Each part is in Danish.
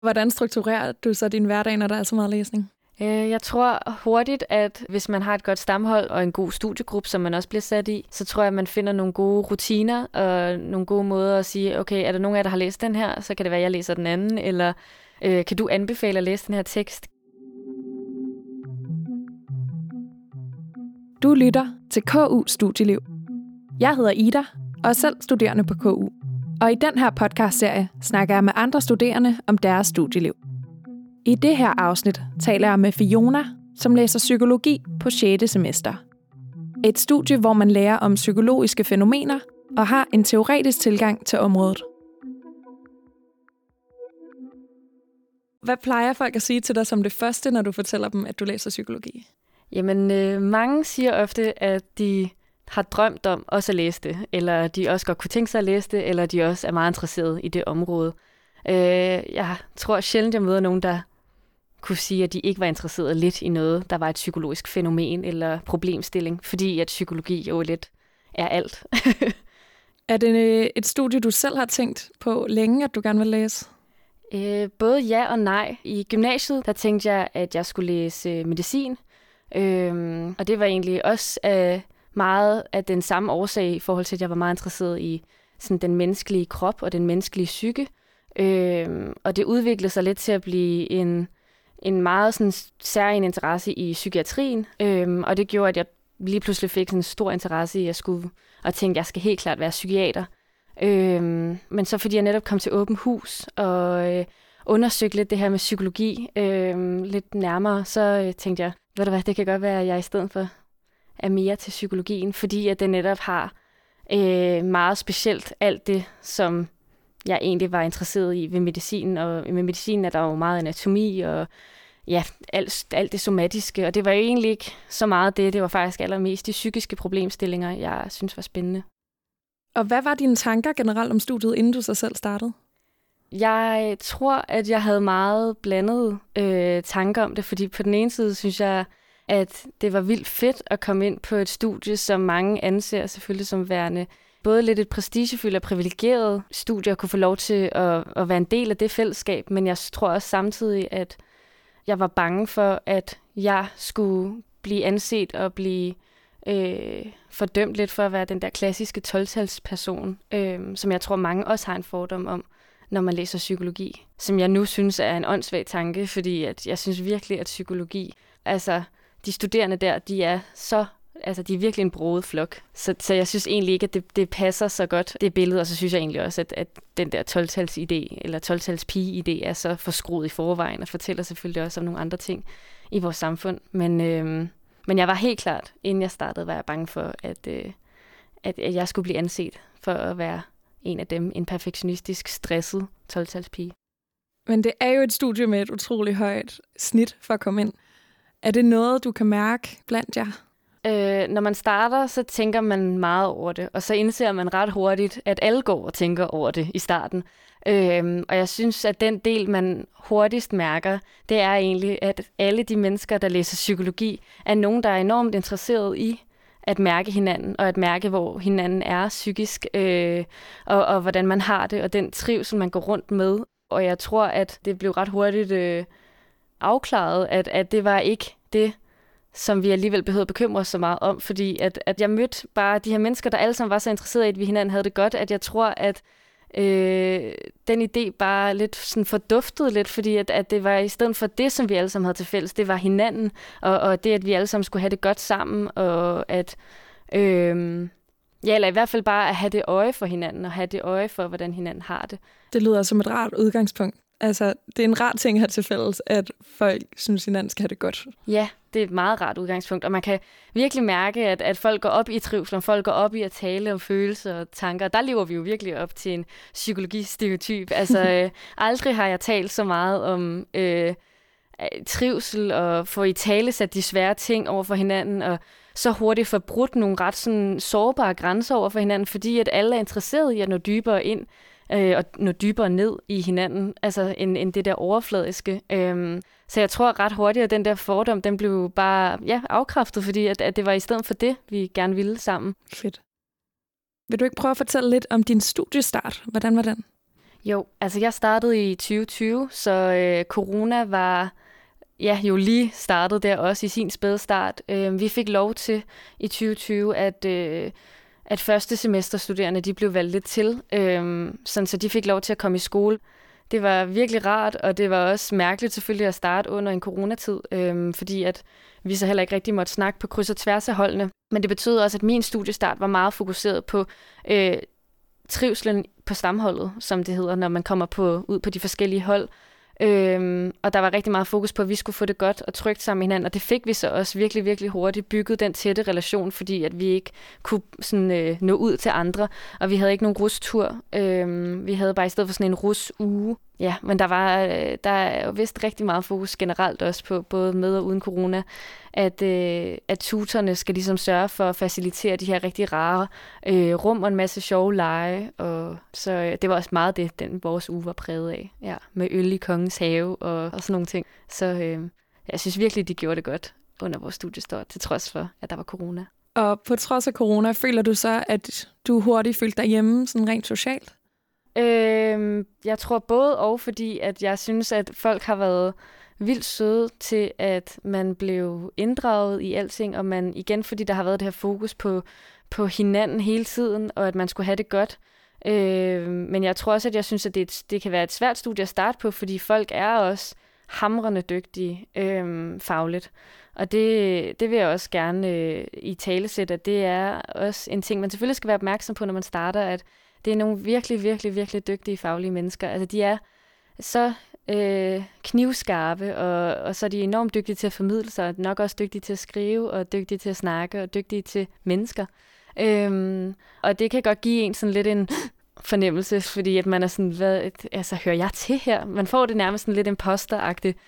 Hvordan strukturerer du så din hverdag, når der er så meget læsning? Øh, jeg tror hurtigt, at hvis man har et godt stamhold og en god studiegruppe, som man også bliver sat i, så tror jeg, at man finder nogle gode rutiner og nogle gode måder at sige, okay, er der nogen af jer, der har læst den her, så kan det være, at jeg læser den anden, eller øh, kan du anbefale at læse den her tekst? Du lytter til KU Studieliv. Jeg hedder Ida og er selv studerende på KU. Og i den her podcastserie snakker jeg med andre studerende om deres studieliv. I det her afsnit taler jeg med Fiona, som læser psykologi på 6. semester. Et studie, hvor man lærer om psykologiske fænomener og har en teoretisk tilgang til området. Hvad plejer folk at sige til dig som det første, når du fortæller dem, at du læser psykologi? Jamen, øh, mange siger ofte, at de har drømt om også at læse det, eller de også godt kunne tænke sig at læse det, eller de også er meget interesserede i det område. Øh, jeg tror sjældent, jeg møder nogen, der kunne sige, at de ikke var interesseret lidt i noget, der var et psykologisk fænomen eller problemstilling, fordi at psykologi jo lidt er alt. er det øh, et studie, du selv har tænkt på længe, at du gerne vil læse? Øh, både ja og nej. I gymnasiet, der tænkte jeg, at jeg skulle læse øh, medicin, øh, og det var egentlig også øh, meget af den samme årsag i forhold til, at jeg var meget interesseret i sådan den menneskelige krop og den menneskelige psyke. Øh, og det udviklede sig lidt til at blive en en meget sådan, særlig interesse i psykiatrien, øh, og det gjorde, at jeg lige pludselig fik sådan en stor interesse i, at jeg skulle, og tænkte, at jeg skal helt klart være psykiater. Øh, men så fordi jeg netop kom til åben hus og øh, undersøgte lidt det her med psykologi øh, lidt nærmere, så øh, tænkte jeg, ved du hvad, det kan godt være, at jeg i stedet for er mere til psykologien, fordi at det netop har øh, meget specielt alt det, som jeg egentlig var interesseret i ved medicin, og med medicin er der jo meget anatomi og ja, alt, alt det somatiske, og det var jo egentlig ikke så meget det, det var faktisk allermest de psykiske problemstillinger, jeg synes var spændende. Og hvad var dine tanker generelt om studiet, inden du så selv startede? Jeg tror, at jeg havde meget blandede øh, tanker om det, fordi på den ene side synes jeg, at det var vildt fedt at komme ind på et studie, som mange anser selvfølgelig som værende både lidt et prestigefyldt og privilegeret studie at kunne få lov til at, at være en del af det fællesskab, men jeg tror også samtidig, at jeg var bange for, at jeg skulle blive anset og blive øh, fordømt lidt for at være den der klassiske 12-talsperson, øh, som jeg tror mange også har en fordom om, når man læser psykologi. Som jeg nu synes er en åndssvag tanke, fordi at jeg synes virkelig, at psykologi, altså de studerende der, de er så Altså, de er virkelig en broet flok. Så, så jeg synes egentlig ikke, at det, det passer så godt, det billede. Og så synes jeg egentlig også, at, at den der 12-tals idé, eller 12-tals pige-idé, er så forskruet i forvejen, og fortæller selvfølgelig også om nogle andre ting i vores samfund. Men, øh, men jeg var helt klart, inden jeg startede, var jeg bange for, at, øh, at, at jeg skulle blive anset for at være en af dem, en perfektionistisk, stresset 12-tals pige. Men det er jo et studie med et utroligt højt snit for at komme ind. Er det noget, du kan mærke blandt jer? Øh, når man starter, så tænker man meget over det, og så indser man ret hurtigt, at alle går og tænker over det i starten. Øh, og jeg synes, at den del, man hurtigst mærker, det er egentlig, at alle de mennesker, der læser psykologi, er nogen, der er enormt interesseret i at mærke hinanden, og at mærke, hvor hinanden er psykisk, øh, og, og hvordan man har det, og den trivsel, man går rundt med. Og jeg tror, at det blev ret hurtigt øh, afklaret, at, at det var ikke det, som vi alligevel behøvede at bekymre os så meget om, fordi at, at jeg mødte bare de her mennesker, der alle sammen var så interesserede i, at vi hinanden havde det godt, at jeg tror, at øh, den idé bare lidt sådan forduftede lidt, fordi at, at det var i stedet for det, som vi alle sammen havde til fælles, det var hinanden, og, og det, at vi alle sammen skulle have det godt sammen, og at, øh, ja, eller i hvert fald bare at have det øje for hinanden, og have det øje for, hvordan hinanden har det. Det lyder som et rart udgangspunkt. Altså, det er en rar ting her til fælles, at folk synes, hinanden skal have det godt. Ja, det er et meget rart udgangspunkt, og man kan virkelig mærke, at, at folk går op i trivsel, og folk går op i at tale om følelser og tanker. Der lever vi jo virkelig op til en psykologistereotyp. Altså, øh, aldrig har jeg talt så meget om øh, trivsel og få i tale sat de svære ting over for hinanden, og så hurtigt forbrudt nogle ret sådan, sårbare grænser over for hinanden, fordi at alle er interesseret i at nå dybere ind øh, og nå dybere ned i hinanden, altså end, end det der overfladiske. Øhm, så jeg tror ret hurtigt, at den der fordom, den blev bare ja, afkræftet, fordi at, at det var i stedet for det, vi gerne ville sammen. Fedt. Vil du ikke prøve at fortælle lidt om din studiestart? Hvordan var den? Jo, altså jeg startede i 2020, så øh, corona var ja, jo lige startet der også i sin spædstart. Øh, vi fik lov til i 2020, at, øh, at første semesterstuderende de blev valgt lidt til, øh, sådan, så de fik lov til at komme i skole. Det var virkelig rart, og det var også mærkeligt selvfølgelig at starte under en coronatid, øh, fordi at vi så heller ikke rigtig måtte snakke på kryds og tværs af holdene. Men det betød også, at min studiestart var meget fokuseret på øh, trivselen på stamholdet, som det hedder, når man kommer på, ud på de forskellige hold. Øhm, og der var rigtig meget fokus på, at vi skulle få det godt og trygt sammen med hinanden, og det fik vi så også virkelig, virkelig hurtigt bygget den tætte relation, fordi at vi ikke kunne sådan, øh, nå ud til andre, og vi havde ikke nogen rustur. Øhm, vi havde bare i stedet for sådan en rus-uge, Ja, men der var øh, der er jo vist rigtig meget fokus generelt også på, både med og uden corona, at, øh, at tutorne skal ligesom sørge for at facilitere de her rigtig rare øh, rum og en masse sjove lege. Og så øh, det var også meget det, den vores uge var præget af. Ja, med øl i kongens have og, og sådan nogle ting. Så øh, jeg synes virkelig, de gjorde det godt under vores studiestart, til trods for, at der var corona. Og på trods af corona, føler du så, at du hurtigt følte dig hjemme sådan rent socialt? Øh, jeg tror både og, fordi at jeg synes, at folk har været vildt søde til, at man blev inddraget i alting, og man igen, fordi der har været det her fokus på, på hinanden hele tiden, og at man skulle have det godt. Øh, men jeg tror også, at jeg synes, at det, et, det kan være et svært studie at starte på, fordi folk er også hamrende dygtige øh, fagligt. Og det, det vil jeg også gerne øh, i tale sætte, at det er også en ting, man selvfølgelig skal være opmærksom på, når man starter, at det er nogle virkelig, virkelig, virkelig dygtige faglige mennesker. Altså, de er så øh, knivskarpe, og, og så er de enormt dygtige til at formidle sig, nok også dygtige til at skrive, og dygtige til at snakke, og dygtige til mennesker. Øhm, og det kan godt give en sådan lidt en fornemmelse, fordi at man er sådan, hvad, altså hører jeg til her? Man får det nærmest sådan lidt imposteragtigt,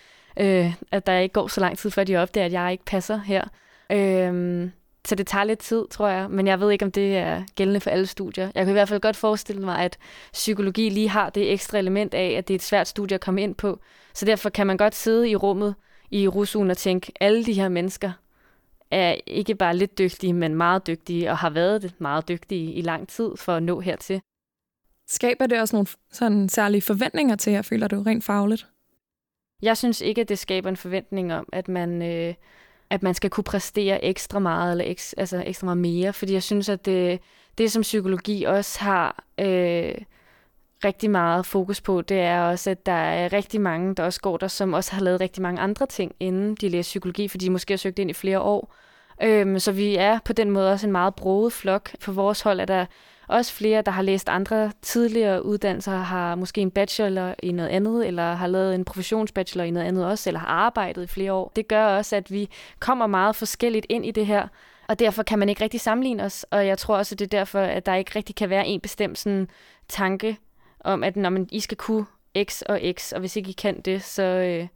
øh, at der ikke går så lang tid, før de opdager, at jeg ikke passer her. Øhm, så det tager lidt tid, tror jeg. Men jeg ved ikke, om det er gældende for alle studier. Jeg kan i hvert fald godt forestille mig, at psykologi lige har det ekstra element af, at det er et svært studie at komme ind på. Så derfor kan man godt sidde i rummet i rusugen og tænke, alle de her mennesker er ikke bare lidt dygtige, men meget dygtige, og har været meget dygtige i lang tid for at nå hertil. Skaber det også nogle sådan særlige forventninger til jer, føler du, rent fagligt? Jeg synes ikke, at det skaber en forventning om, at man øh, at man skal kunne præstere ekstra meget, eller eks, altså ekstra meget mere, fordi jeg synes, at det, det som psykologi også har øh, rigtig meget fokus på, det er også, at der er rigtig mange, der også går der, som også har lavet rigtig mange andre ting, inden de læser psykologi, fordi de måske har søgt ind i flere år. Øhm, så vi er på den måde også en meget broet flok. På vores hold er der også flere, der har læst andre tidligere uddannelser, har måske en bachelor i noget andet, eller har lavet en professionsbachelor i noget andet også, eller har arbejdet i flere år. Det gør også, at vi kommer meget forskelligt ind i det her, og derfor kan man ikke rigtig sammenligne os, og jeg tror også, at det er derfor, at der ikke rigtig kan være en bestemt sådan, tanke om, at når man, I skal kunne X og X, og hvis ikke I kan det, så, øh,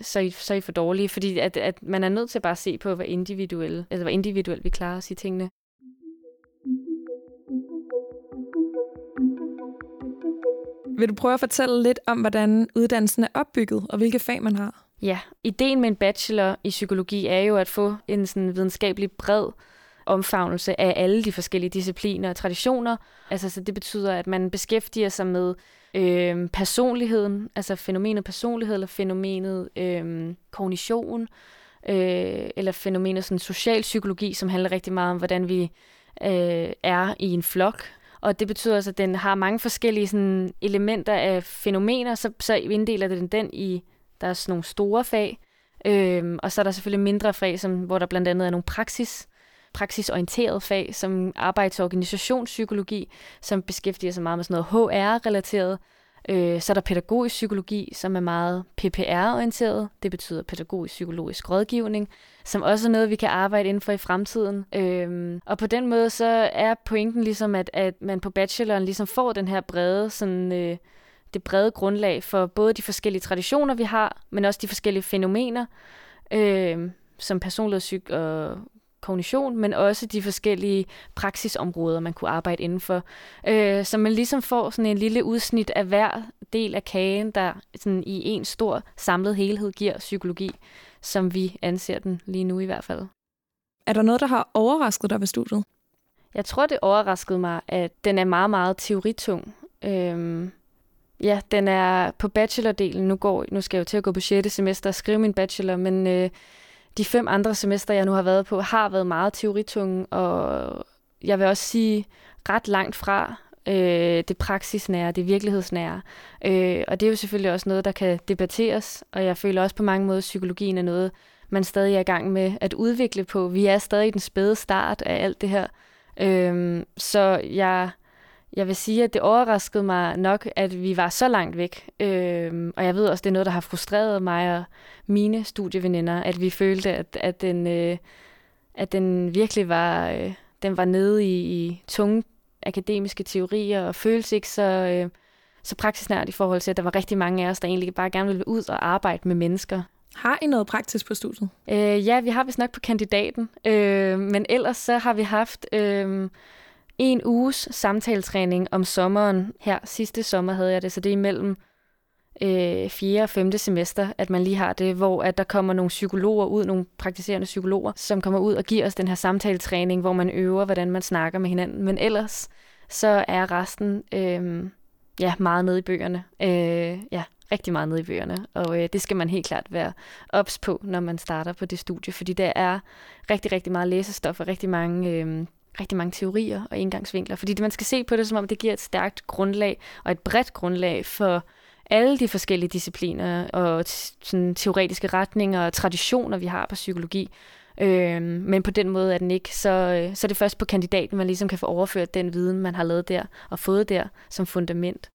så, er I, så er I for dårlige, fordi at, at man er nødt til bare at se på, hvad individuelt, altså hvor individuelt vi klarer os i tingene. Vil du prøve at fortælle lidt om, hvordan uddannelsen er opbygget, og hvilke fag man har? Ja, ideen med en bachelor i psykologi er jo at få en sådan videnskabelig bred omfavnelse af alle de forskellige discipliner og traditioner. Altså, så det betyder, at man beskæftiger sig med øh, personligheden, altså fænomenet personlighed, eller fænomenet øh, kognition, øh, eller fænomenet sådan social psykologi, som handler rigtig meget om, hvordan vi øh, er i en flok, og det betyder altså, at den har mange forskellige sådan, elementer af fænomener, så, så inddeler den den i, der er sådan nogle store fag, øhm, og så er der selvfølgelig mindre fag, som, hvor der blandt andet er nogle praksis, praksisorienteret fag, som arbejds- og organisationspsykologi, som beskæftiger sig meget med sådan noget HR-relateret, Øh, så er der pædagogisk psykologi, som er meget PPR-orienteret. Det betyder pædagogisk psykologisk rådgivning, som også er noget, vi kan arbejde inden for i fremtiden. Øh, og på den måde så er pointen ligesom, at, at man på bacheloren ligesom får den her brede, sådan, øh, det brede grundlag for både de forskellige traditioner, vi har, men også de forskellige fænomener, øh, som personlighedspsyk og kognition, men også de forskellige praksisområder, man kunne arbejde inden for. Øh, så man ligesom får sådan en lille udsnit af hver del af kagen, der sådan i en stor samlet helhed giver psykologi, som vi anser den lige nu i hvert fald. Er der noget, der har overrasket dig ved studiet? Jeg tror, det overraskede mig, at den er meget, meget teoritung. Øhm, ja, den er på bachelordelen. Nu, går, nu skal jeg jo til at gå på 6. semester og skrive min bachelor, men øh, de fem andre semester, jeg nu har været på, har været meget teoritunge, og jeg vil også sige ret langt fra øh, det praksisnære, det virkelighedsnære. Øh, og det er jo selvfølgelig også noget, der kan debatteres, og jeg føler også på mange måder, at psykologien er noget, man stadig er i gang med at udvikle på. Vi er stadig i den spæde start af alt det her. Øh, så jeg jeg vil sige, at det overraskede mig nok, at vi var så langt væk. Øh, og jeg ved også, det er noget, der har frustreret mig og mine studieveninder, at vi følte, at, at, den, øh, at den virkelig var, øh, den var nede i, i tunge akademiske teorier og føles ikke så, øh, så praksisnært i forhold til, at der var rigtig mange af os, der egentlig bare gerne ville ud og arbejde med mennesker. Har I noget praktisk på studiet? Øh, ja, vi har vist nok på kandidaten, øh, men ellers så har vi haft... Øh, en uges samtaletræning om sommeren. Her sidste sommer havde jeg det, så det er imellem øh, 4. og 5. semester, at man lige har det, hvor at der kommer nogle psykologer ud, nogle praktiserende psykologer, som kommer ud og giver os den her samtaletræning, hvor man øver, hvordan man snakker med hinanden. Men ellers så er resten øh, ja, meget nede i bøgerne. Øh, ja, rigtig meget nede i bøgerne, og øh, det skal man helt klart være ops på, når man starter på det studie, fordi der er rigtig, rigtig meget læsestof og rigtig mange øh, rigtig mange teorier og indgangsvinkler, fordi man skal se på det, som om det giver et stærkt grundlag og et bredt grundlag for alle de forskellige discipliner og sådan teoretiske retninger og traditioner, vi har på psykologi. Øh, men på den måde er den ikke, så, øh, så er det først på kandidaten, man ligesom kan få overført den viden, man har lavet der og fået der som fundament.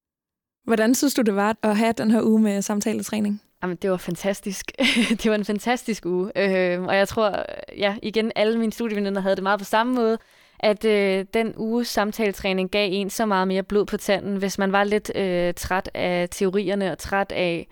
Hvordan synes du, det var at have den her uge med samtaletræning? Jamen, det var fantastisk. det var en fantastisk uge. Øh, og jeg tror, ja, igen, alle mine studieveninder havde det meget på samme måde at øh, den uges samtaletræning gav en så meget mere blod på tanden, hvis man var lidt øh, træt af teorierne og træt af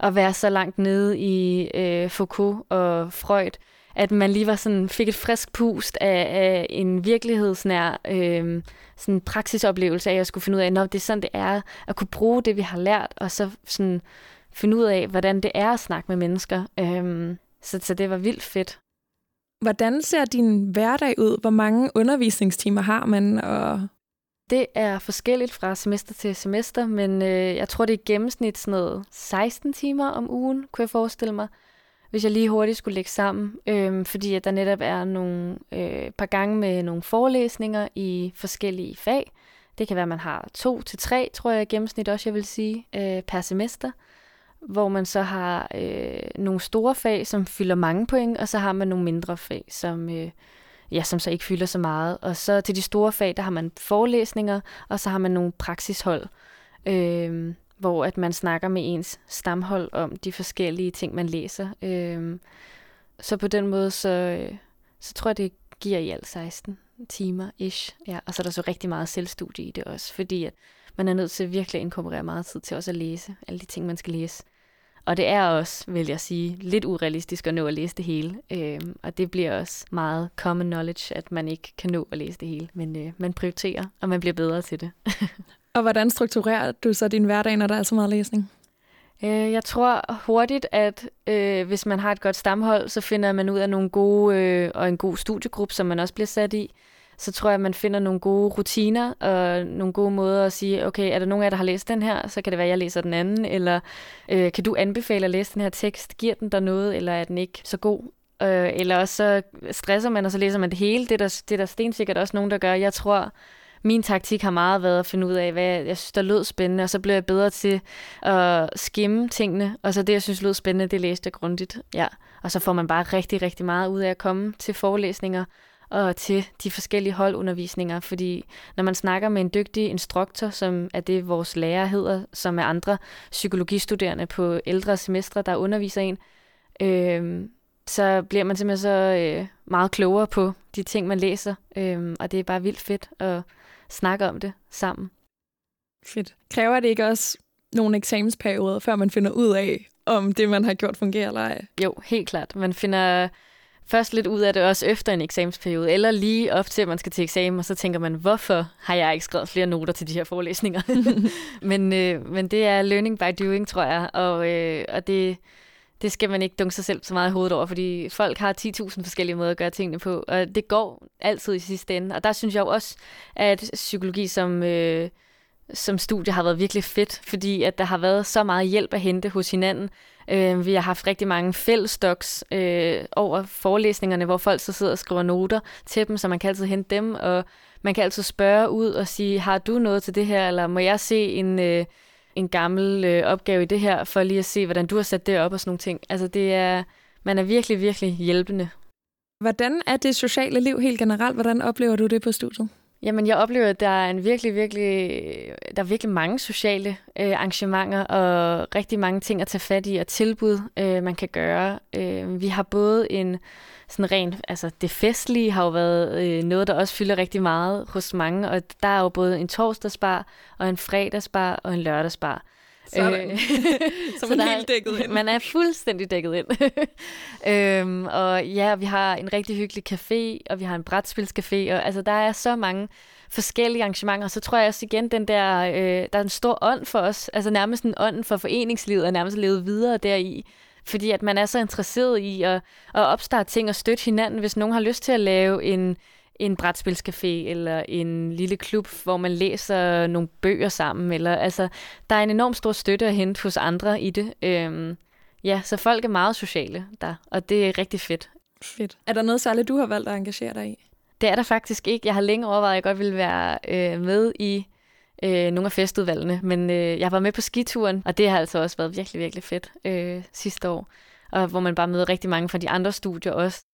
at være så langt nede i øh, Foucault og Freud, at man lige var sådan, fik et frisk pust af, af en virkelighedsnær øh, sådan praksisoplevelse af, at jeg skulle finde ud af, at det er sådan, det er, at kunne bruge det, vi har lært, og så sådan finde ud af, hvordan det er at snakke med mennesker. Øh, så, så det var vildt fedt. Hvordan ser din hverdag ud? Hvor mange undervisningstimer har man? Og det er forskelligt fra semester til semester, men øh, jeg tror, det er i gennemsnit sådan noget 16 timer om ugen, kunne jeg forestille mig, hvis jeg lige hurtigt skulle lægge sammen. Øh, fordi at der netop er nogle øh, par gange med nogle forelæsninger i forskellige fag. Det kan være, at man har to til tre, tror jeg i gennemsnit også, jeg vil sige, øh, per semester hvor man så har øh, nogle store fag, som fylder mange point, og så har man nogle mindre fag, som, øh, ja, som så ikke fylder så meget. Og så til de store fag, der har man forelæsninger, og så har man nogle praksishold, øh, hvor at man snakker med ens stamhold om de forskellige ting, man læser. Øh, så på den måde, så, øh, så tror jeg, det giver i alt 16 timer ish. Ja, og så er der så rigtig meget selvstudie i det også, fordi at man er nødt til virkelig at inkorporere meget tid til også at læse alle de ting, man skal læse. Og det er også, vil jeg sige, lidt urealistisk at nå at læse det hele. Øh, og det bliver også meget common knowledge, at man ikke kan nå at læse det hele. Men øh, man prioriterer, og man bliver bedre til det. og hvordan strukturerer du så din hverdag, når der er så meget læsning? Øh, jeg tror hurtigt, at øh, hvis man har et godt stamhold, så finder man ud af nogle gode øh, og en god studiegruppe, som man også bliver sat i så tror jeg, at man finder nogle gode rutiner og nogle gode måder at sige, okay, er der nogen af jer, der har læst den her, så kan det være, at jeg læser den anden, eller øh, kan du anbefale at læse den her tekst? Giver den der noget, eller er den ikke så god? Øh, eller også så stresser man, og så læser man det hele. Det er der, det er der stensikkert også nogen, der gør. Jeg tror, min taktik har meget været at finde ud af, hvad jeg synes, der lød spændende, og så blev jeg bedre til at skimme tingene, og så det, jeg synes lød spændende, det læste jeg grundigt. Ja. Og så får man bare rigtig, rigtig meget ud af at komme til forelæsninger, og til de forskellige holdundervisninger, fordi når man snakker med en dygtig instruktor, som er det, vores lærer hedder, som er andre psykologistuderende på ældre semestre, der underviser en, øh, så bliver man simpelthen så øh, meget klogere på de ting, man læser, øh, og det er bare vildt fedt at snakke om det sammen. Fedt. Kræver det ikke også nogle eksamensperioder, før man finder ud af, om det, man har gjort, fungerer eller ej? Jo, helt klart. Man finder først lidt ud af det også efter en eksamensperiode, eller lige op til, at man skal til eksamen, og så tænker man, hvorfor har jeg ikke skrevet flere noter til de her forelæsninger? men, øh, men det er learning by doing, tror jeg, og, øh, og det, det skal man ikke dunke sig selv så meget i hovedet over, fordi folk har 10.000 forskellige måder at gøre tingene på, og det går altid i sidste ende. Og der synes jeg jo også, at psykologi som... Øh, som studie har været virkelig fedt, fordi at der har været så meget hjælp at hente hos hinanden. Øh, vi har haft rigtig mange fællesstoks øh, over forelæsningerne, hvor folk så sidder og skriver noter til dem, så man kan altid hente dem, og man kan altid spørge ud og sige, har du noget til det her, eller må jeg se en, øh, en gammel øh, opgave i det her, for lige at se, hvordan du har sat det op og sådan nogle ting. Altså det er, man er virkelig, virkelig hjælpende. Hvordan er det sociale liv helt generelt? Hvordan oplever du det på studiet? Jamen, jeg oplever, at der er en virkelig, virkelig, der er virkelig mange sociale øh, arrangementer og rigtig mange ting at tage fat i og tilbud, øh, man kan gøre. Øh, vi har både en sådan ren, altså det festlige har jo været øh, noget, der også fylder rigtig meget hos mange, og der er jo både en torsdagsbar og en fredagsbar og en lørdagsbar. Sådan. Øh, så man er helt dækket ind. Man er fuldstændig dækket ind. øhm, og ja, vi har en rigtig hyggelig café, og vi har en brætspilscafé, og altså der er så mange forskellige arrangementer. Så tror jeg også igen, den der, øh, der er en stor ånd for os, altså nærmest en ånd for foreningslivet, og nærmest levet videre deri. Fordi at man er så interesseret i at, at opstarte ting og støtte hinanden. Hvis nogen har lyst til at lave en, en brætspilscafé eller en lille klub, hvor man læser nogle bøger sammen. Eller, altså, der er en enorm stor støtte at hente hos andre i det. Øhm, ja, så folk er meget sociale der, og det er rigtig fedt. Fedt. Er der noget særligt, du har valgt at engagere dig i? Det er der faktisk ikke. Jeg har længe overvejet, at jeg godt ville være øh, med i øh, nogle af festudvalgene, men øh, jeg var med på skituren, og det har altså også været virkelig, virkelig fedt øh, sidste år. Og hvor man bare møder rigtig mange fra de andre studier også.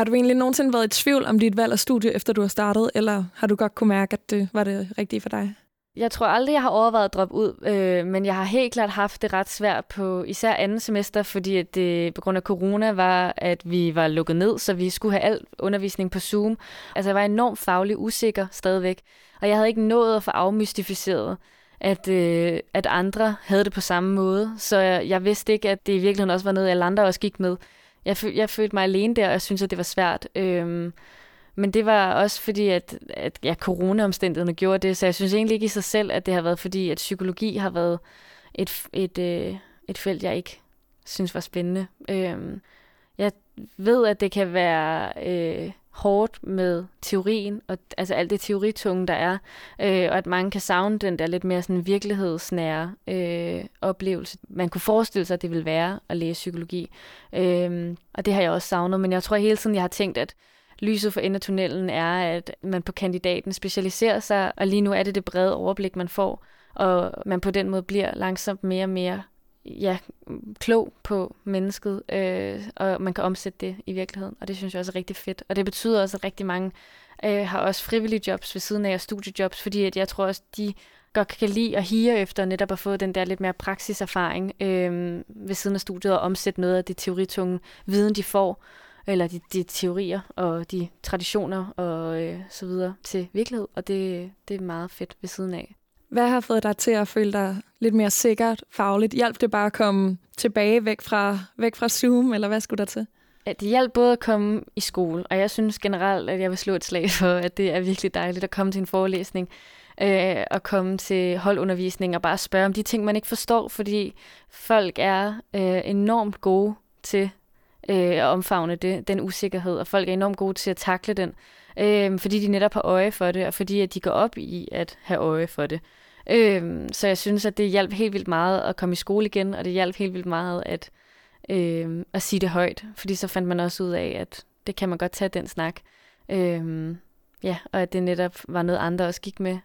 Har du egentlig nogensinde været i tvivl om dit valg af studie, efter du har startet, eller har du godt kunne mærke, at det var det rigtige for dig? Jeg tror aldrig, jeg har overvejet at droppe ud, øh, men jeg har helt klart haft det ret svært på især anden semester, fordi at det på grund af corona var, at vi var lukket ned, så vi skulle have al undervisning på Zoom. Altså jeg var enormt faglig usikker stadigvæk, og jeg havde ikke nået at få afmystificeret, at, øh, at andre havde det på samme måde. Så jeg, jeg vidste ikke, at det i virkeligheden også var noget, alle andre også gik med. Jeg, jeg følte mig alene der, og jeg synes, at det var svært. Øhm, men det var også fordi, at, at ja, corona-omstændighederne gjorde det, så jeg synes egentlig ikke i sig selv, at det har været fordi, at psykologi har været et, et, øh, et felt, jeg ikke synes var spændende. Øhm, jeg ved, at det kan være øh, hårdt med teorien, og altså alt det teoritunge, der er, øh, og at mange kan savne den der lidt mere sådan virkelighedsnære øh, oplevelse. Man kunne forestille sig, at det ville være at læse psykologi, øh, og det har jeg også savnet, men jeg tror hele tiden, jeg har tænkt, at lyset for enden af tunnelen er, at man på kandidaten specialiserer sig, og lige nu er det det brede overblik, man får, og man på den måde bliver langsomt mere og mere ja, klog på mennesket, øh, og man kan omsætte det i virkeligheden, og det synes jeg også er rigtig fedt. Og det betyder også, at rigtig mange øh, har også frivillige jobs ved siden af, og studiejobs, fordi at jeg tror også, de godt kan lide at hire efter netop at få den der lidt mere praksiserfaring øh, ved siden af studiet, og omsætte noget af det teoritunge viden, de får, eller de, de teorier og de traditioner og øh, så videre til virkelighed, og det, det er meget fedt ved siden af. Hvad har fået dig til at føle dig lidt mere sikkert fagligt? Hjalp det bare at komme tilbage væk fra, væk fra Zoom, eller hvad skulle der til? Ja, det hjalp både at komme i skole, og jeg synes generelt, at jeg vil slå et slag for, at det er virkelig dejligt at komme til en forelæsning, øh, og komme til holdundervisning og bare spørge om de ting, man ikke forstår, fordi folk er øh, enormt gode til øh, at omfavne det, den usikkerhed, og folk er enormt gode til at takle den, øh, fordi de netop har øje for det, og fordi at de går op i at have øje for det. Øh, så jeg synes, at det hjalp helt vildt meget at komme i skole igen, og det hjalp helt vildt meget at, øh, at sige det højt, fordi så fandt man også ud af, at det kan man godt tage den snak. Øh, ja, og at det netop var noget andre også gik med.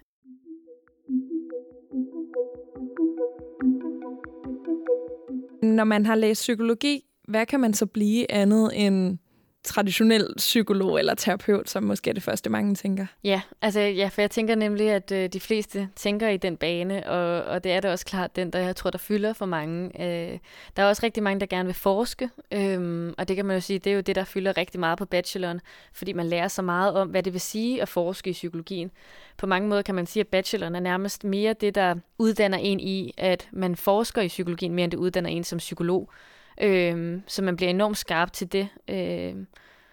Når man har læst psykologi, hvad kan man så blive andet end traditionel psykolog eller terapeut, som måske er det første, mange tænker. Ja, altså ja, for jeg tænker nemlig, at øh, de fleste tænker i den bane, og, og det er da også klart den, der jeg tror, der fylder for mange. Øh, der er også rigtig mange, der gerne vil forske, øh, og det kan man jo sige, det er jo det, der fylder rigtig meget på bacheloren, fordi man lærer så meget om, hvad det vil sige at forske i psykologien. På mange måder kan man sige, at bacheloren er nærmest mere det, der uddanner en i, at man forsker i psykologien, mere end det uddanner en som psykolog. Øh, så man bliver enormt skarp til det. Øh,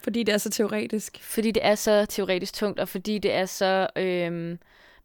fordi det er så teoretisk? Fordi det er så teoretisk tungt, og fordi det er så... Øh,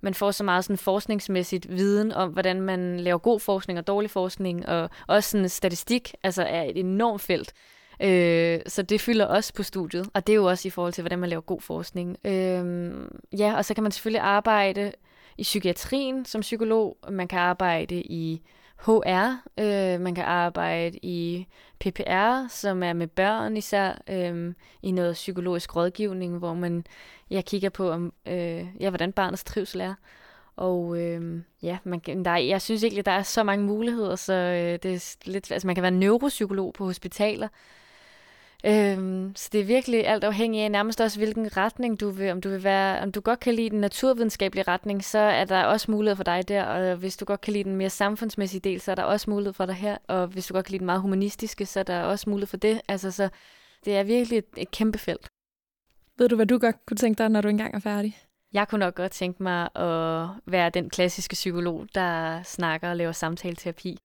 man får så meget sådan forskningsmæssigt viden om, hvordan man laver god forskning og dårlig forskning, og også sådan statistik, altså er et enormt felt. Øh, så det fylder også på studiet, og det er jo også i forhold til, hvordan man laver god forskning. Øh, ja, og så kan man selvfølgelig arbejde i psykiatrien som psykolog, man kan arbejde i HR, øh, man kan arbejde i PPR, som er med børn især, øh, i noget psykologisk rådgivning, hvor man jeg kigger på, om, øh, ja, hvordan barnets trivsel er. Og øh, ja, man, der, jeg synes egentlig, der er så mange muligheder, så øh, det er lidt, altså man kan være neuropsykolog på hospitaler, Øhm, så det er virkelig alt afhængig af nærmest også, hvilken retning du vil. Om du vil være, om du godt kan lide den naturvidenskabelige retning, så er der også mulighed for dig der. Og hvis du godt kan lide den mere samfundsmæssige del, så er der også mulighed for dig her. Og hvis du godt kan lide den meget humanistiske, så er der også mulighed for det. Altså, så det er virkelig et, et kæmpe felt. Ved du, hvad du godt kunne tænke dig, når du engang er færdig? Jeg kunne nok godt tænke mig at være den klassiske psykolog, der snakker og laver samtaleterapi.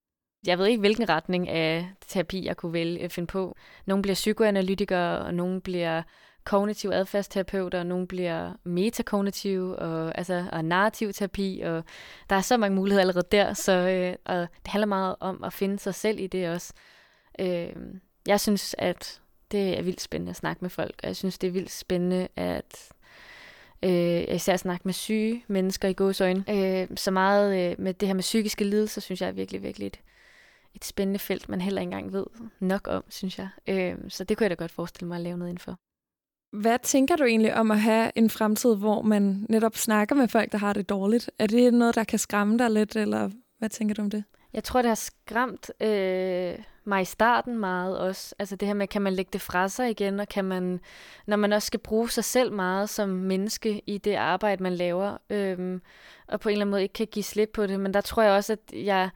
Jeg ved ikke, hvilken retning af terapi, jeg kunne vælge at finde på. Nogle bliver psykoanalytikere, og nogle bliver kognitiv adfærdsterapeuter, og nogle bliver metakognitiv, og, altså, og narrativ terapi, og der er så mange muligheder allerede der, så øh, og det handler meget om at finde sig selv i det også. Øh, jeg synes, at det er vildt spændende at snakke med folk, og jeg synes, det er vildt spændende at øh, især snakke med syge mennesker i gåsøjne. Øh, så meget øh, med det her med psykiske lidelser, synes jeg er virkelig, virkelig et, et spændende felt, man heller ikke engang ved nok om, synes jeg. Øh, så det kunne jeg da godt forestille mig at lave noget indenfor. Hvad tænker du egentlig om at have en fremtid, hvor man netop snakker med folk, der har det dårligt? Er det noget, der kan skræmme dig lidt, eller hvad tænker du om det? Jeg tror, det har skræmt øh, mig i starten meget også. Altså det her med, kan man lægge det fra sig igen, og kan man, når man også skal bruge sig selv meget som menneske i det arbejde, man laver, øh, og på en eller anden måde ikke kan give slip på det. Men der tror jeg også, at jeg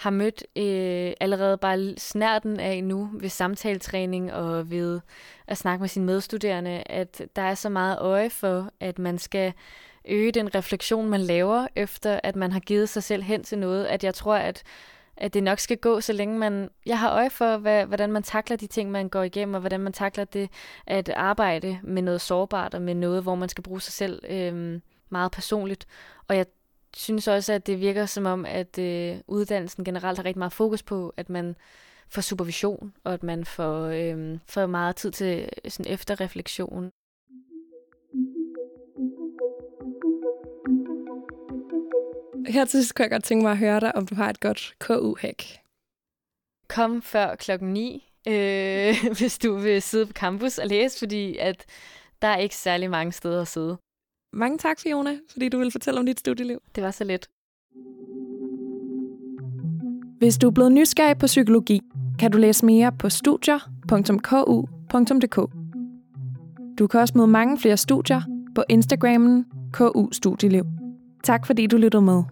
har mødt øh, allerede bare snærten af nu ved samtaletræning og ved at snakke med sine medstuderende, at der er så meget øje for, at man skal øge den refleksion, man laver, efter at man har givet sig selv hen til noget, at jeg tror, at at det nok skal gå, så længe man... Jeg har øje for, hvad, hvordan man takler de ting, man går igennem, og hvordan man takler det at arbejde med noget sårbart, og med noget, hvor man skal bruge sig selv øh, meget personligt. Og jeg synes også, at det virker som om, at øh, uddannelsen generelt har rigtig meget fokus på, at man får supervision, og at man får, øh, får meget tid til sådan efterreflektion. Her til sidst kunne jeg godt tænke mig at høre dig, om du har et godt KU-hack. Kom før klokken 9, øh, hvis du vil sidde på campus og læse, fordi at der er ikke særlig mange steder at sidde. Mange tak, Fiona, fordi du ville fortælle om dit studieliv. Det var så let. Hvis du er blevet nysgerrig på psykologi, kan du læse mere på studier.ku.dk. Du kan også møde mange flere studier på Instagrammen KU Studieliv. Tak fordi du lyttede med.